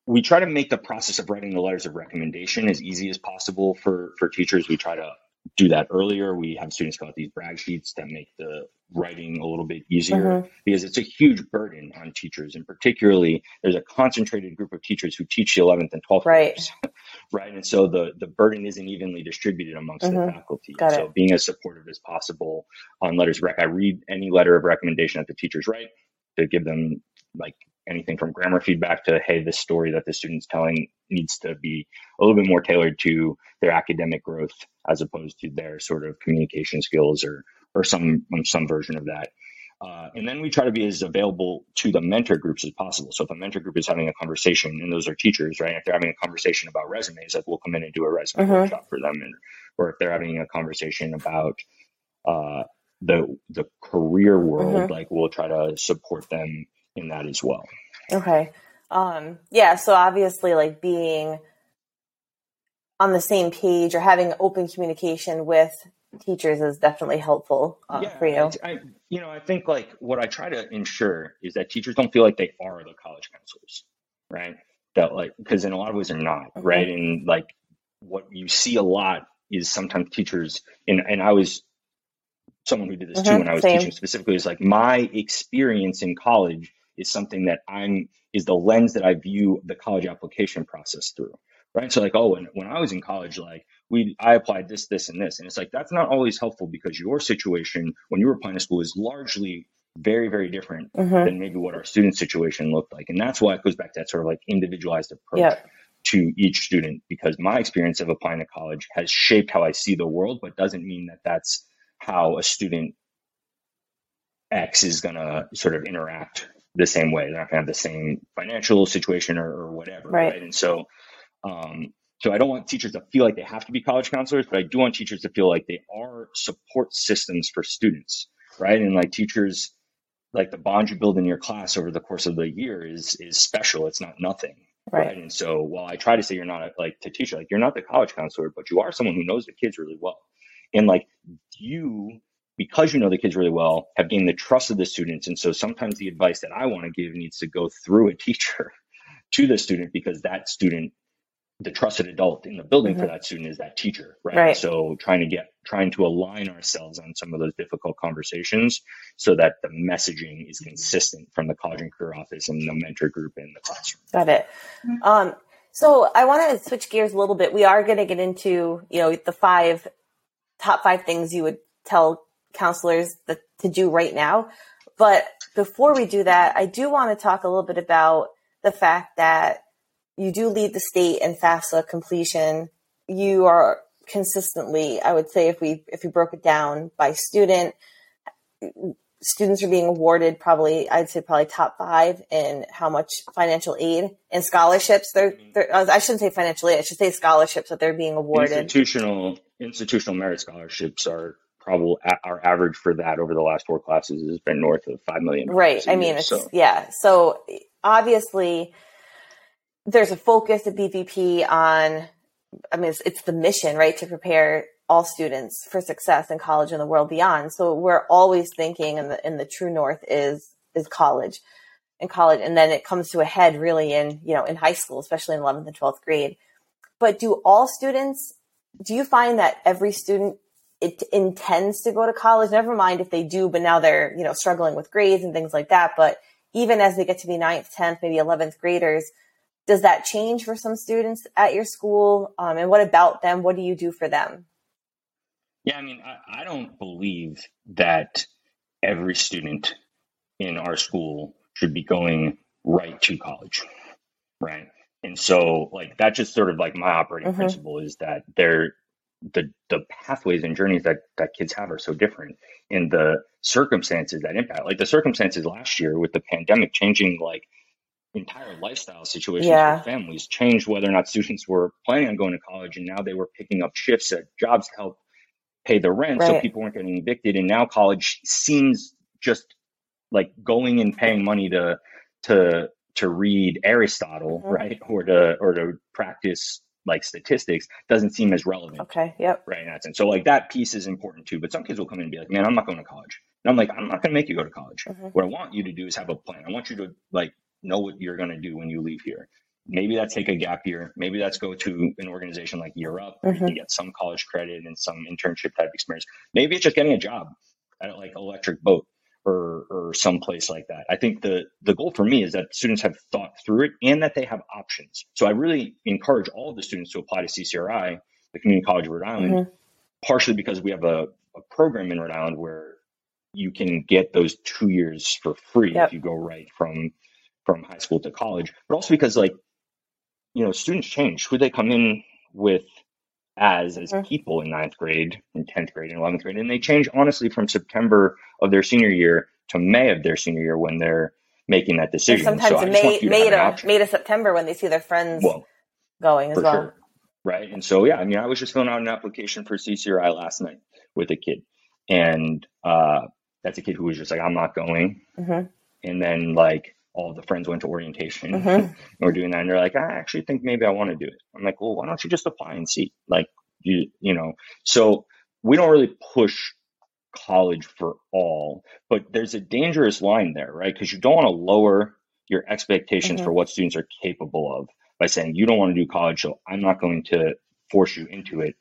we try to make the process of writing the letters of recommendation as easy as possible for for teachers. We try to do that earlier. We have students fill out these brag sheets that make the writing a little bit easier mm-hmm. because it's a huge burden on teachers. And particularly, there's a concentrated group of teachers who teach the 11th and 12th right. graders, right? And so the, the burden isn't evenly distributed amongst mm-hmm. the faculty. Got so it. being as supportive as possible on letters rec, I read any letter of recommendation that the teachers write to give them like anything from grammar feedback to hey this story that the student's telling needs to be a little bit more tailored to their academic growth as opposed to their sort of communication skills or or some some version of that uh, and then we try to be as available to the mentor groups as possible. So if a mentor group is having a conversation, and those are teachers, right? If they're having a conversation about resumes, like we'll come in and do a resume mm-hmm. workshop for them, and or if they're having a conversation about uh, the the career world, mm-hmm. like we'll try to support them in that as well. Okay. Um, yeah. So obviously, like being on the same page or having open communication with teachers is definitely helpful uh, yeah, for you. I, you know, I think like what I try to ensure is that teachers don't feel like they are the college counselors, right? That like because in a lot of ways they're not, mm-hmm. right? And like what you see a lot is sometimes teachers, and and I was someone who did this mm-hmm, too when I was same. teaching specifically. Is like my experience in college is something that I'm is the lens that I view the college application process through. Right. So like, oh, when, when I was in college, like we I applied this, this, and this. And it's like that's not always helpful because your situation when you were applying to school is largely very, very different mm-hmm. than maybe what our student situation looked like. And that's why it goes back to that sort of like individualized approach. To each student, because my experience of applying to college has shaped how I see the world, but doesn't mean that that's how a student X is going to sort of interact the same way. They're not going to have the same financial situation or, or whatever. Right. right. And so, um, so I don't want teachers to feel like they have to be college counselors, but I do want teachers to feel like they are support systems for students. Right. And like teachers, like the bond you build in your class over the course of the year is, is special. It's not nothing. Right. right. And so while I try to say you're not a, like to teach, like you're not the college counselor, but you are someone who knows the kids really well. And like you because you know the kids really well, have gained the trust of the students. And so sometimes the advice that I want to give needs to go through a teacher to the student because that student, the trusted adult in the building mm-hmm. for that student is that teacher, right? right? So trying to get, trying to align ourselves on some of those difficult conversations so that the messaging is consistent from the college and career office and the mentor group in the classroom. Got it. Um, so I want to switch gears a little bit. We are going to get into, you know, the five top five things you would tell counselors to do right now. But before we do that, I do want to talk a little bit about the fact that you do lead the state in FAFSA completion. You are consistently, I would say, if we if we broke it down by student, students are being awarded probably I'd say probably top five in how much financial aid and scholarships. They're, mm-hmm. they're I shouldn't say financial aid. I should say scholarships that they're being awarded. Institutional institutional merit scholarships are probably our average for that over the last four classes has been north of five million. Right. I mean, it's so. yeah. So obviously, there's a focus at BVP on. I mean, it's, it's the mission, right, to prepare all students for success in college and the world beyond. So we're always thinking, and the in the true north is is college, and college, and then it comes to a head really in you know in high school, especially in eleventh and twelfth grade. But do all students? Do you find that every student it intends to go to college. Never mind if they do, but now they're, you know, struggling with grades and things like that. But even as they get to be ninth, 10th, maybe 11th graders, does that change for some students at your school? Um, and what about them? What do you do for them? Yeah, I mean, I, I don't believe that every student in our school should be going right to college, right? And so, like, that's just sort of like my operating mm-hmm. principle is that there the the pathways and journeys that that kids have are so different in the circumstances that impact like the circumstances last year with the pandemic changing like entire lifestyle situations yeah. for families changed whether or not students were planning on going to college and now they were picking up shifts at jobs to help pay the rent right. so people weren't getting evicted and now college seems just like going and paying money to to to read Aristotle, mm-hmm. right? Or to or to practice like statistics doesn't seem as relevant. Okay. Yep. Right. That sense. So like that piece is important too. But some kids will come in and be like, man, I'm not going to college. And I'm like, I'm not going to make you go to college. Mm-hmm. What I want you to do is have a plan. I want you to like know what you're going to do when you leave here. maybe that's take a gap year. Maybe that's go to an organization like Year Up mm-hmm. you get some college credit and some internship type experience. Maybe it's just getting a job at like Electric Boat or or someplace like that. I think the the goal for me is that students have thought through it and that they have options. So I really encourage all of the students to apply to CCRI, the Community College of Rhode Island, mm-hmm. partially because we have a, a program in Rhode Island where you can get those two years for free yep. if you go right from from high school to college, but also because like you know students change who they come in with as as mm-hmm. people in ninth grade and 10th grade and 11th grade and they change honestly from september of their senior year to may of their senior year when they're making that decision and sometimes so may, may, to, may to september when they see their friends well, going as well sure. right and so yeah i mean i was just filling out an application for ccri last night with a kid and uh, that's a kid who was just like i'm not going mm-hmm. and then like all the friends went to orientation mm-hmm. and we're doing that and they're like i actually think maybe i want to do it i'm like well why don't you just apply and see like you you know so we don't really push college for all but there's a dangerous line there right because you don't want to lower your expectations mm-hmm. for what students are capable of by saying you don't want to do college so i'm not going to force you into it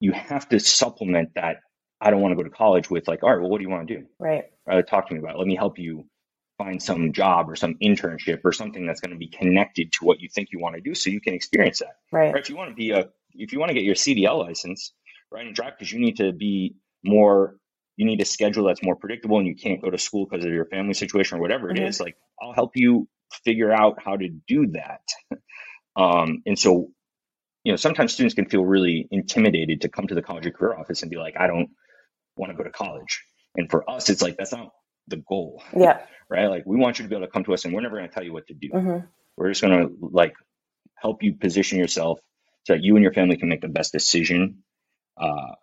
you have to supplement that i don't want to go to college with like all right well what do you want to do right uh, talk to me about it. let me help you find some job or some internship or something that's going to be connected to what you think you want to do so you can experience that. Right. If you want to be a, if you want to get your CDL license, right, and drive because you need to be more, you need a schedule that's more predictable and you can't go to school because of your family situation or whatever mm-hmm. it is, like I'll help you figure out how to do that. um, and so, you know, sometimes students can feel really intimidated to come to the college or career office and be like, I don't want to go to college. And for us, it's like, that's not the goal. Yeah. Right. Like we want you to be able to come to us and we're never going to tell you what to do. Mm-hmm. We're just going to like help you position yourself so that you and your family can make the best decision uh,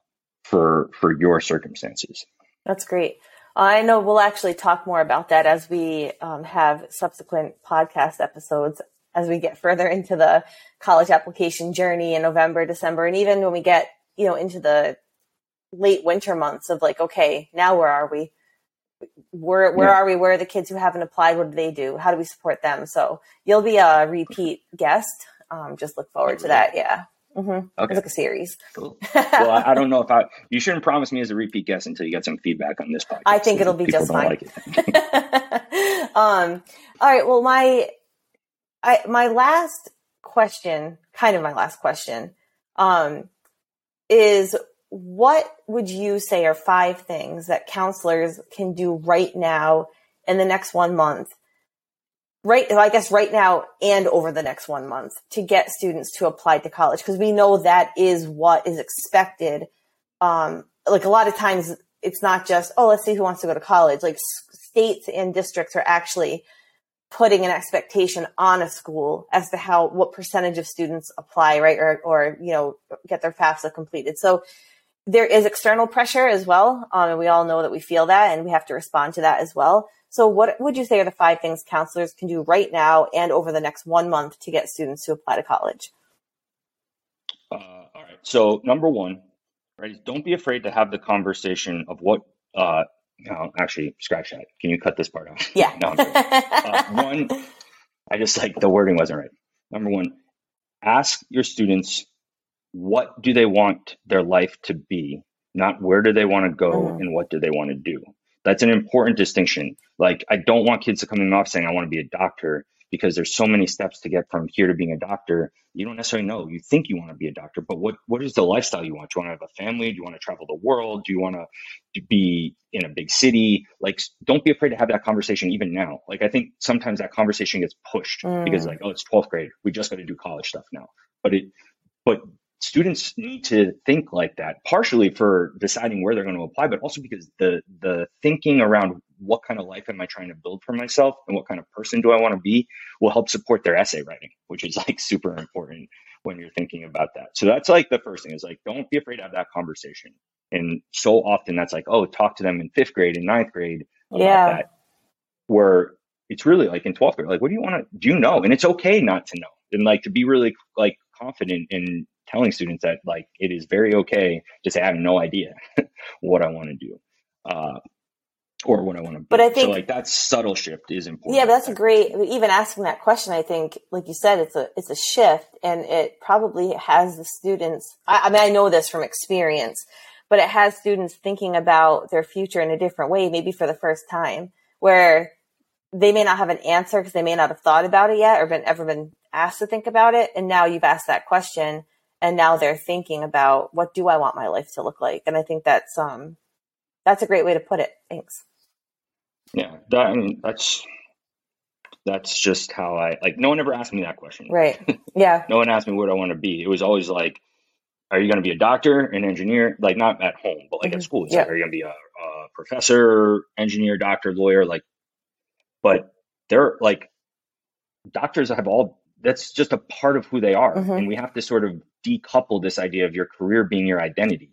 for for your circumstances. That's great. I know we'll actually talk more about that as we um, have subsequent podcast episodes as we get further into the college application journey in November, December, and even when we get you know into the late winter months of like, okay, now where are we? Where where yeah. are we? Where are the kids who haven't applied? What do they do? How do we support them? So you'll be a repeat guest. Um, just look forward to that. Yeah. Mm-hmm. Okay. It's like a series. Cool. well, I, I, don't know if I. You shouldn't promise me as a repeat guest until you get some feedback on this podcast. I think it'll be just fine. Like um. All right. Well, my, I my last question, kind of my last question, um, is what would you say are five things that counselors can do right now in the next one month? Right, I guess right now and over the next one month to get students to apply to college because we know that is what is expected. Um, like a lot of times it's not just, oh, let's see who wants to go to college. Like states and districts are actually putting an expectation on a school as to how what percentage of students apply right or or you know get their FAFSA completed so there is external pressure as well. Um, and we all know that we feel that and we have to respond to that as well. So what would you say are the five things counselors can do right now and over the next one month to get students to apply to college? Uh, all right. So number one, right, is don't be afraid to have the conversation of what, uh, no, actually scratch that. Can you cut this part out? Yeah. no, uh, one, I just like the wording wasn't right. Number one, ask your students what do they want their life to be, not where do they want to go mm. and what do they want to do. That's an important distinction. Like, I don't want kids to come in off saying, I want to be a doctor because there's so many steps to get from here to being a doctor. You don't necessarily know. You think you want to be a doctor, but what, what is the lifestyle you want? Do you want to have a family? Do you want to travel the world? Do you want to be in a big city? Like, don't be afraid to have that conversation even now. Like, I think sometimes that conversation gets pushed mm. because like, oh, it's 12th grade. We just got to do college stuff now. But it, but students need to think like that partially for deciding where they're going to apply but also because the the thinking around what kind of life am i trying to build for myself and what kind of person do i want to be will help support their essay writing which is like super important when you're thinking about that. So that's like the first thing is like don't be afraid to have that conversation. And so often that's like oh talk to them in fifth grade and ninth grade about yeah. that where it's really like in 12th grade like what do you want to do you know? And it's okay not to know. And like to be really like confident in telling students that like it is very okay to say I have no idea what I want to do. Uh, toward what I want to be. But I think so like that subtle shift is important. Yeah, but that's a great. Even asking that question, I think, like you said, it's a it's a shift, and it probably has the students. I, I mean, I know this from experience, but it has students thinking about their future in a different way, maybe for the first time, where they may not have an answer because they may not have thought about it yet or been ever been asked to think about it, and now you've asked that question, and now they're thinking about what do I want my life to look like, and I think that's um that's a great way to put it. Thanks. Yeah, that I mean, that's that's just how I like. No one ever asked me that question. Right. Yeah. no one asked me what I want to be. It was always like, are you going to be a doctor, an engineer? Like not at home, but like Mhm. at school. It's Yeah. like, are you going to be a, a professor, engineer, doctor, lawyer? Like, but they're like doctors have all. That's just a part of who they are, Mhm. and we have to sort of decouple this idea of your career being your identity,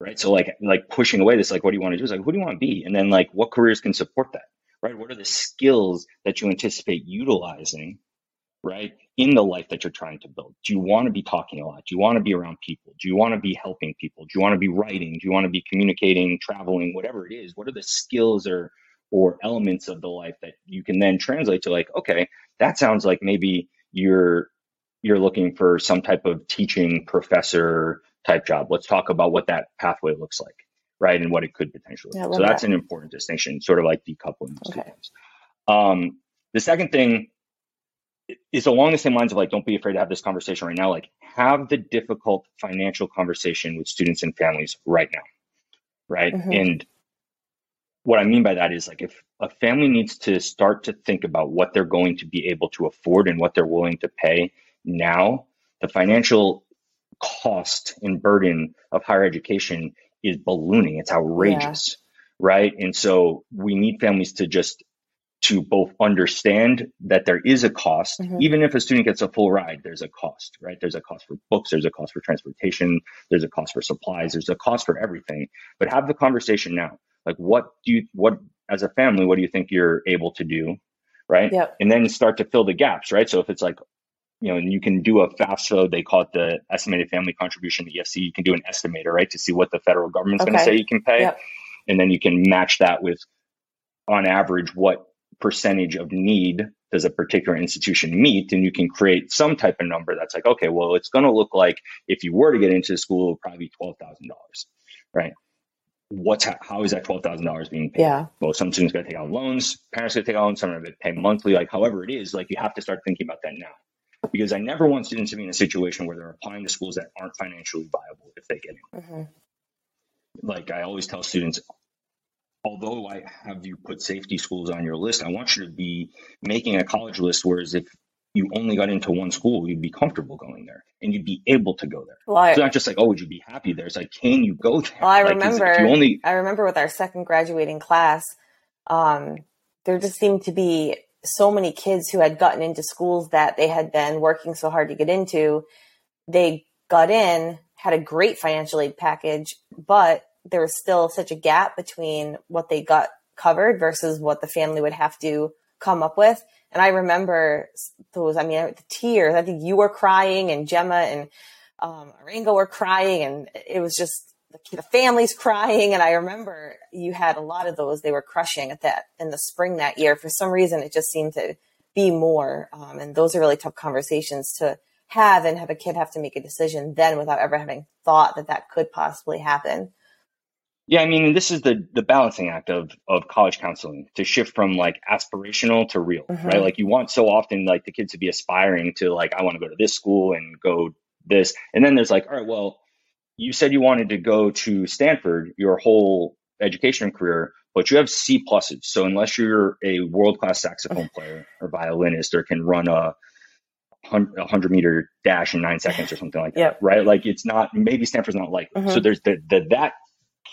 right? So like like pushing away this like, what do you want to do? It's like, who do you want to be? And then like, what careers can support that, right? What are the skills that you anticipate utilizing, right, in the life that you're trying to build? Do you want to be talking a lot? Do you want to be around people? Do you want to be helping people? Do you want to be writing? Do you want to be communicating, traveling, whatever it is? What are the skills or or elements of the life that you can then translate to like, okay, that sounds like maybe you're you're looking for some type of teaching professor type job. Let's talk about what that pathway looks like, right, and what it could potentially. Yeah, So that's that. an important distinction, sort of like decoupling those Okay. things. Um, the second thing is along the same lines of like, don't be afraid to have this conversation right now. Like, have the difficult financial conversation with students and families right now, right? Mhm. And what I mean by that is like, if a family needs to start to think about what they're going to be able to afford and what they're willing to pay now, the financial cost and burden of higher education is ballooning. It's outrageous, right? And so we need families to just to both understand that there is a cost, Mhm. even if a student gets a full ride, there's a cost, right? There's a cost for books, there's a cost for transportation, there's a cost for supplies, there's a cost for everything. But have the conversation now. Like, what do you, what, as a family, what do you think you're able to do, right? Yep. And then start to fill the gaps, right? So if it's like, you know, and you can do a FAFSA, they call it the estimated family contribution, the EFC, you can do an estimator, right? To see what the federal government's going to say you can pay. Yep. And then you can match that with, on average, what percentage of need does a particular institution meet? And you can create some type of number that's like, okay, well, it's going to look like if you were to get into school, it would probably be $12,000, right? What's, how is that $12,000 being paid? Yeah. well, some students got to take out loans, parents got to take out loans, some of it pay monthly, like however it is, like you have to start thinking about that now. Because I never want students to be in a situation where they're applying to schools that aren't financially viable if they get in. Mhm. Like I always tell students, although I have you put safety schools on your list, I want you to be making a college list, whereas if you only got into one school, you'd be comfortable going there and you'd be able to go there. Well, I, It's not just like, oh, would you be happy there? It's like, can you go there? Well, I Like, remember- only, I remember with our second graduating class, um, there just seemed to be so many kids who had gotten into schools that they had been working so hard to get into. They got in, had a great financial aid package, but there was still such a gap between what they got covered versus what the family would have to come up with. And I remember those, I mean, the tears. I think you were crying and Gemma and um, Aringa were crying, and it was just the, the family's crying. And I remember you had a lot of those. They were crushing at that in the spring that year. For some reason, it just seemed to be more. Um, and those are really tough conversations to have and have a kid have to make a decision then without ever having thought that that could possibly happen. Yeah, I mean, this is the the balancing act of of college counseling to shift from like aspirational to real, Mhm. right? Like you want so often like the kids to be aspiring to like I want to go to this school and go this, and then there's like, all right, well, you said you wanted to go to Stanford your whole education career, but you have C pluses, so unless you're a world class saxophone player or violinist or can run a a hundred meter dash in nine seconds or something like that, Yep. right? Like it's not maybe Stanford's not likely. Mhm. So there's the, the that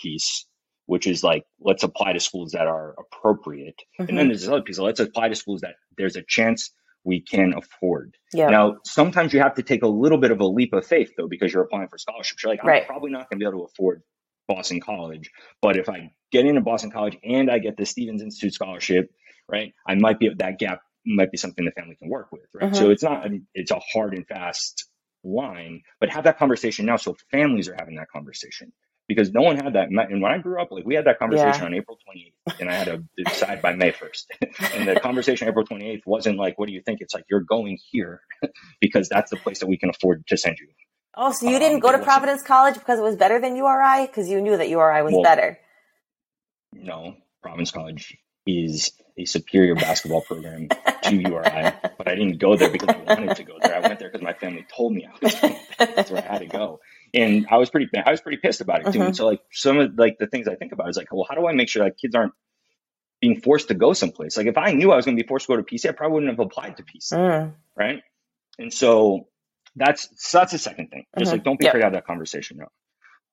piece, which is like let's apply to schools that are appropriate, and then there's this other piece. Let's apply to schools that there's a chance we can afford. yeah. Now, sometimes you have to take a little bit of a leap of faith though, because you're applying for scholarships. You're like, I'm Right. probably not going to be able to afford Boston College, but if I get into Boston College and I get the Stevens Institute scholarship, right, I might be that gap might be something the family can work with, right? Mhm. So it's not it's a hard and fast line, but have that conversation now, so families are having that conversation because no one had that. And when I grew up, like we had that conversation yeah. on April 28th, and I had to decide by May 1st. and the conversation April 28th wasn't like, "What do you think?" It's like you're going here because that's the place that we can afford to send you. Oh, so you didn't um, go to Providence College because it was better than URI because you knew that URI was well, better. No, Providence College is a superior basketball program to URI, but I didn't go there because I wanted to go there. I went there because my family told me I was going there. That's where I had to go. And I was pretty, I was pretty pissed about it too. Mm-hmm. And so like some of like the things I think about is like, well, how do I make sure that kids aren't being forced to go someplace? Like if I knew I was going to be forced to go to PC, I probably wouldn't have applied to PC. Mm. Right. And so that's, so that's the second thing. Just mm-hmm. like, don't be yep. afraid to have that conversation. No.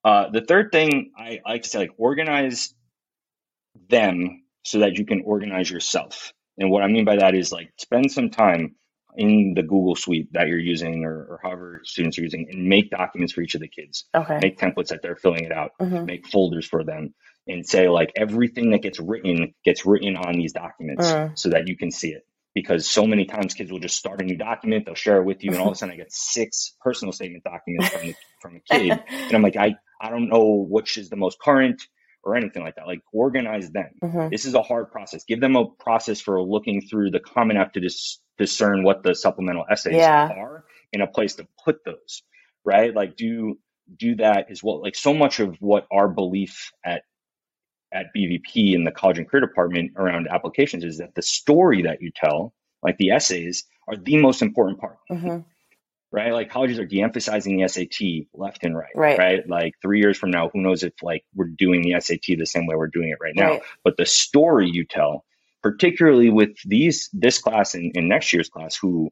Uh, the third thing I, I like to say, like organize them so that you can organize yourself. And what I mean by that is like spend some time in the Google Suite that you're using or, or however students are using and make documents for each of the kids. Okay. Make templates that they're filling it out, mm-hmm. make folders for them and say like everything that gets written gets written on these documents mm. so that you can see it. Because so many times kids will just start a new document, they'll share it with you, and all of a sudden I get six personal statement documents from the, from a kid, and I'm like, I I don't know which is the most current or anything like that. Like organize them. Mm-hmm. This is a hard process. Give them a process for looking through the Common App to dis- discern what the supplemental essays yeah. are and a place to put those, right? Like do do that as well. Like so much of what our belief at at BVP in the college and career department around applications is that the story that you tell, like the essays, are the most important part. Mm-hmm right? Like colleges are de-emphasizing the SAT left and right, right, right? Like three years from now, who knows if like we're doing the SAT the same way we're doing it right now. Right. But the story you tell, particularly with these this class and, and next year's class, who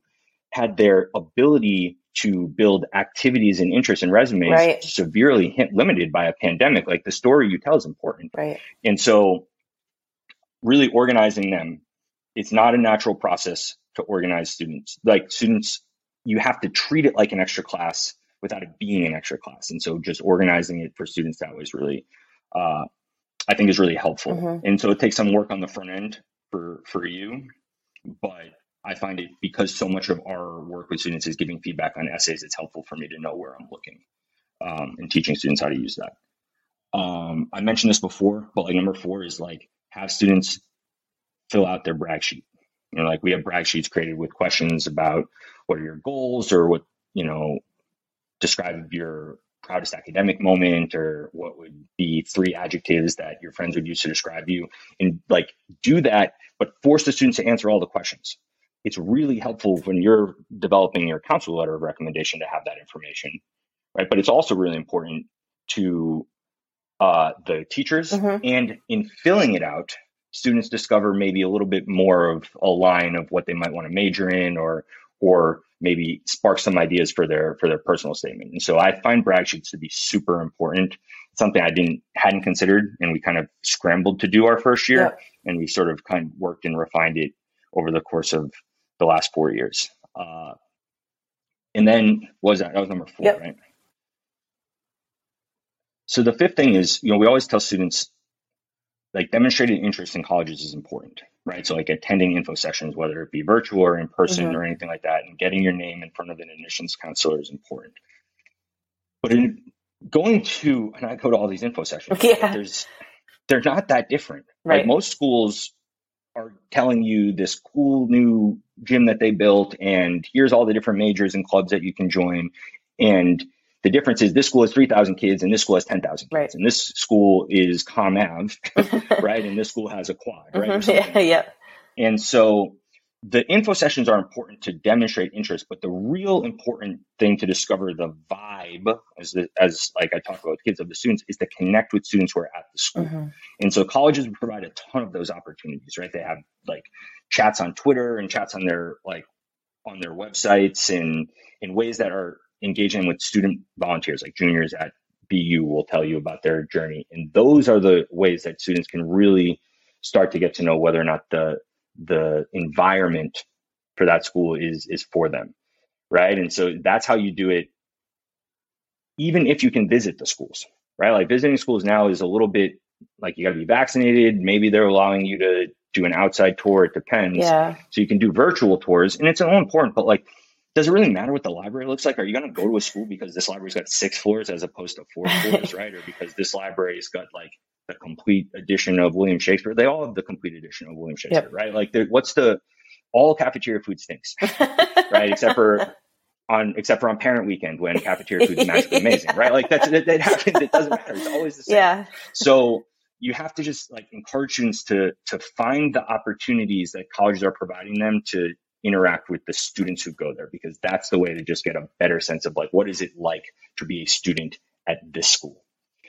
had their ability to build activities and interests and resumes right. severely limited by a pandemic, like the story you tell is important. Right. And so, really organizing them, it's not a natural process to organize students. Like students you have to treat it like an extra class without it being an extra class. And so just organizing it for students that way is really, uh, I think is really helpful. Mm-hmm. And so it takes some work on the front end for, for you, but I find it because so much of our work with students is giving feedback on essays, it's helpful for me to know where I'm looking um, and teaching students how to use that. Um, I mentioned this before, but like number four is like have students fill out their brag sheet. You know, like we have brag sheets created with questions about what are your goals or what, you know, describe your proudest academic moment or what would be three adjectives that your friends would use to describe you and like do that, but force the students to answer all the questions. It's really helpful when you're developing your council letter of recommendation to have that information, right? But it's also really important to uh, the teachers mm-hmm. and in filling it out, students discover maybe a little bit more of a line of what they might want to major in or or maybe spark some ideas for their for their personal statement. And so I find brag sheets to be super important. It's something I didn't hadn't considered and we kind of scrambled to do our first year and we sort of kind of worked and refined it over the course of the last four years. Uh, and then was that that was number four, yep. right? So the fifth thing is, you know, we always tell students like demonstrating interest in colleges is important, right? So like attending info sessions, whether it be virtual or in person mm-hmm. or anything like that, and getting your name in front of an admissions counselor is important. But in going to, and I go to all these info sessions, yeah. Like there's, they're not that different. Right. Like most schools are telling you this cool new gym that they built, and here's all the different majors and clubs that you can join. And the difference is this school has 3,000 kids and this school has 10,000 kids. Right. And this school is ComAv, right? And this school has a quad, right? Mm-hmm. Yeah, yeah. And so the info sessions are important to demonstrate interest, but the real important thing to discover the vibe, as the, as like I talk about kids of the students, is to connect with students who are at the school. Mm-hmm. And so colleges provide a ton of those opportunities, right? They have like chats on Twitter and chats on their like on their websites and in ways that are engaging with student volunteers like juniors at BU will tell you about their journey. And those are the ways that students can really start to get to know whether or not the the environment for that school is is for them. Right. And so that's how you do it, even if you can visit the schools, right? Like visiting schools now is a little bit like you gotta be vaccinated. Maybe they're allowing you to do an outside tour. It depends. Yeah. So you can do virtual tours and it's all important, but like does it really matter what the library looks like? Are you going to go to a school because this library's got six floors as opposed to four floors, right? Or because this library's got like the complete edition of William Shakespeare? They all have the complete edition of William Shakespeare, yep. right? Like, what's the all cafeteria food stinks, right? Except for on except for on parent weekend when cafeteria food is magically amazing, right? Like that's that, that happens. It doesn't matter. It's always the same. Yeah. So you have to just like encourage students to to find the opportunities that colleges are providing them to interact with the students who go there because that's the way to just get a better sense of like what is it like to be a student at this school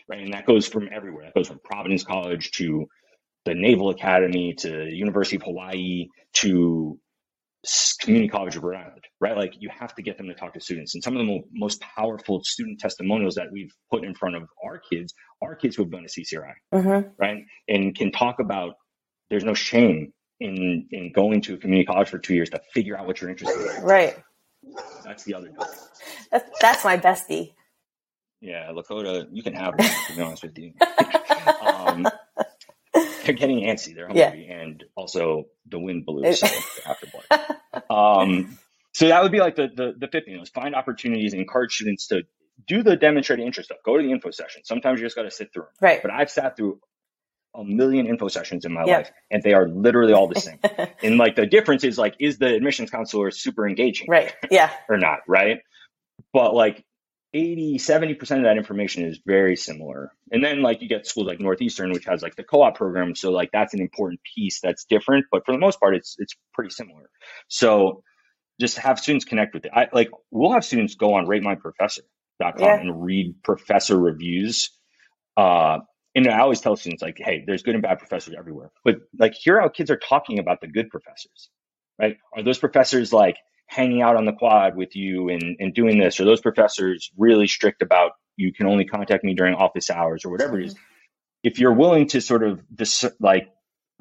right? And that goes from everywhere. That goes from providence college to the naval academy to university of hawaii to community college of rhode island right? Like you have to get them to talk to students. And some of the most powerful student testimonials that we've put in front of our kids are kids who have done a ccri mm-hmm. right? And can talk about there's no shame in in going to a community college for two years to figure out what you're interested in. Right. That's the other. That's, that's my bestie. Yeah, Lakota, you can have them, to be honest with you. um, they're getting antsy. They're hungry, yeah. and also the wind blew so afterboard. Um, so that would be like the the, the fifth thing is find opportunities and encourage students to do the demonstrated interest stuff. Go to the info session. Sometimes you just got to sit through them. Right. But I've sat through a million info sessions in my yep. life and they are literally all the same. and like the difference is like, is the admissions counselor super engaging? Right. Yeah. or not. Right. But like 80, 70% of that information is very similar. And then like you get schools like Northeastern, which has like the co-op program. So like that's an important piece that's different, but for the most part, it's, it's pretty similar. So just have students connect with it. I like, we'll have students go on ratemyprofessor.com yeah. and read professor reviews. Uh, and I always tell students like, hey, there's good and bad professors everywhere, but like hear how kids are talking about the good professors, right? Are those professors like hanging out on the quad with you and, and doing this? Are those professors really strict about you can only contact me during office hours or whatever it is? If you're willing to sort of dis- like,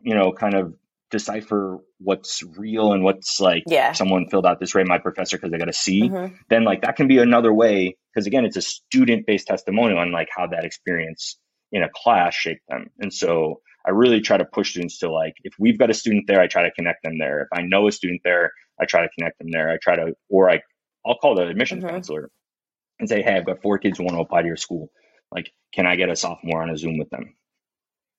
you know, kind of decipher what's real and what's like yeah. someone filled out this rate my professor because they got to see mm-hmm. then like that can be another way because again it's a student based testimonial on like how that experience in a class shape them. And so I really try to push students to like, if we've got a student there, I try to connect them there. If I know a student there, I try to connect them there. I try to, or I, I'll call the admissions mm-hmm. counselor and say, Hey, I've got four kids who want to apply to your school. Like, can I get a sophomore on a Zoom with them?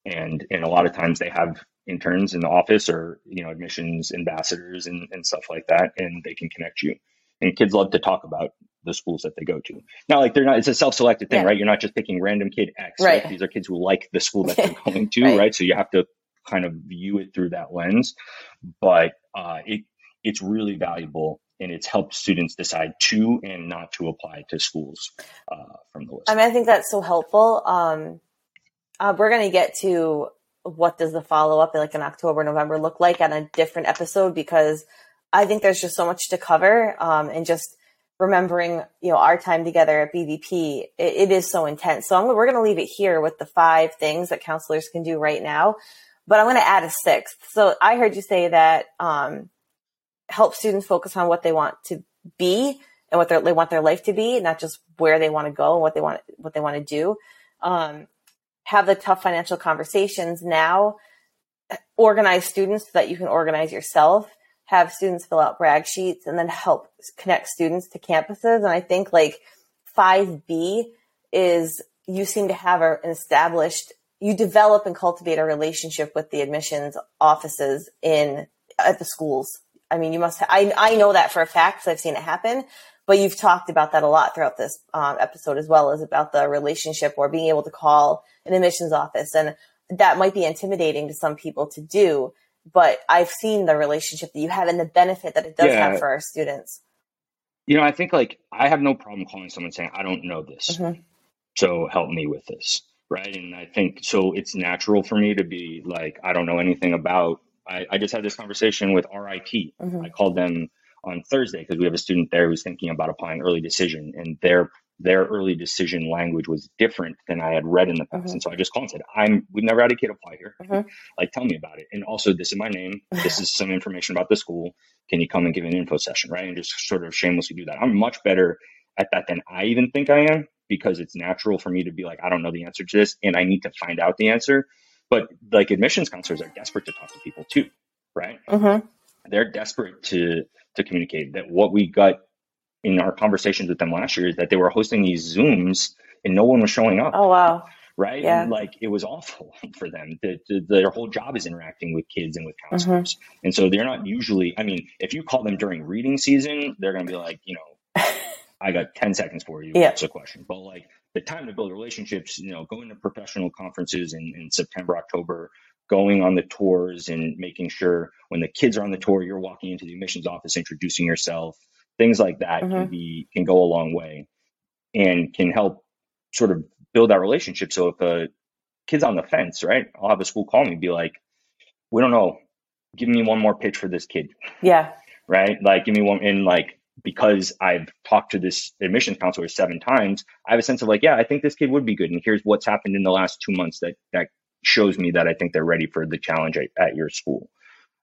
And, and a lot of times they have interns in the office or, you know, admissions ambassadors and, and stuff like that. And they can connect you and kids love to talk about the schools that they go to. Now, like they're not, it's a self-selected thing, yeah. right? You're not just picking random kid X, right? right? These are kids who like the school that they're going to, right. right? So you have to kind of view it through that lens, but uh, it it's really valuable and it's helped students decide to and not to apply to schools uh, from the list. I mean, I think that's so helpful. Um, uh, we're going to get to what does the follow up like in October, November look like on a different episode because I think there's just so much to cover um, and just remembering, you know, our time together at BVP, it, it is so intense. So I'm, we're going to leave it here with the five things that counselors can do right now. But I'm going to add a sixth. So I heard you say that um, help students focus on what they want to be and what they want their life to be, not just where they want to go and what they want what they want to do. Um, have the tough financial conversations now. Organize students so that you can organize yourself have students fill out brag sheets and then help connect students to campuses. And I think like 5B is you seem to have an established, you develop and cultivate a relationship with the admissions offices in at the schools. I mean, you must, I, I know that for a fact because I've seen it happen, but you've talked about that a lot throughout this um, episode as well as about the relationship or being able to call an admissions office. And that might be intimidating to some people to do but I've seen the relationship that you have and the benefit that it does yeah. have for our students. You know, I think like I have no problem calling someone saying, I don't know this. Mm-hmm. So help me with this. Right. And I think so it's natural for me to be like, I don't know anything about I, I just had this conversation with RIT. Mm-hmm. I called them on Thursday because we have a student there who's thinking about applying early decision and their their early decision language was different than I had read in the past. Mm-hmm. And so I just called and said, I'm, we've never had a kid apply here. Mm-hmm. Like, tell me about it. And also, this is my name. This is some information about the school. Can you come and give an info session? Right. And just sort of shamelessly do that. I'm much better at that than I even think I am because it's natural for me to be like, I don't know the answer to this and I need to find out the answer. But like admissions counselors are desperate to talk to people too. Right. Mm-hmm. They're desperate to, to communicate that what we got in our conversations with them last year is that they were hosting these Zooms and no one was showing up. Oh wow. Right. Yeah. And like it was awful for them. The, the, their whole job is interacting with kids and with counselors. Mm-hmm. And so they're not usually, I mean, if you call them during reading season, they're going to be like, you know, I got 10 seconds for you. Yeah. That's a question. But like the time to build relationships, you know, going to professional conferences in, in September, October, going on the tours and making sure when the kids are on the tour, you're walking into the admissions office, introducing yourself, things like that mm-hmm. can be, can go a long way and can help sort of build that relationship. So if a kid's on the fence, right, I'll have a school call me and be like, we don't know, give me one more pitch for this kid. Yeah. Right. Like, give me one. And like, because I've talked to this admissions counselor seven times, I have a sense of like, yeah, I think this kid would be good. And here's what's happened in the last two months that, that shows me that I think they're ready for the challenge at, at your school.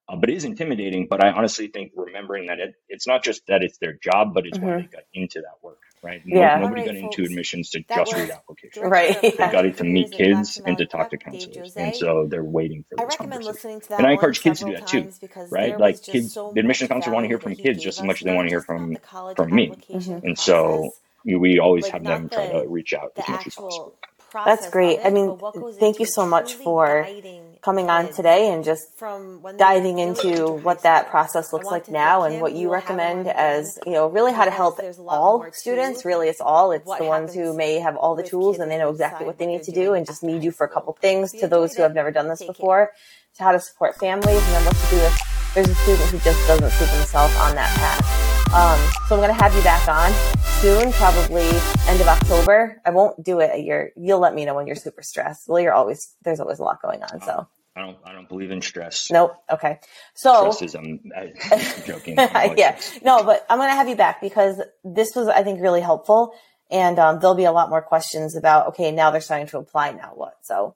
Uh, but it is intimidating. But I honestly think remembering that it, it's not just that it's their job, but it's mm-hmm. why they got into that work, right? Yeah. Nobody right, got folks. into admissions to just read applications. Right. They got it to meet kids and to talk to counselors. And so they're waiting for this I recommend listening to that And I encourage kids to do that too, right? Like kids, so the admissions counselors want to hear from kids just as much as they want to hear from, from me. And so we always have them try to reach out as much as possible. That's great. I mean, thank you so much for coming on today and just diving into what that process looks like now and what you recommend as, you know, really how to help all students. Really, it's all. It's the ones who may have all the tools and they know exactly what they need to do and just need you for a couple things to those who have never done this before, to how to support families and then what to do if there's a student who just doesn't see themselves on that path. Um, so I'm going to have you back on soon, probably end of October. I won't do it at your, you'll let me know when you're super stressed. Well, you're always, there's always a lot going on. So I don't, I don't believe in stress. Nope. Okay. So stress is, I'm, I'm joking. yeah. No, but I'm going to have you back because this was, I think, really helpful. And um, there'll be a lot more questions about, okay, now they're starting to apply. Now what? So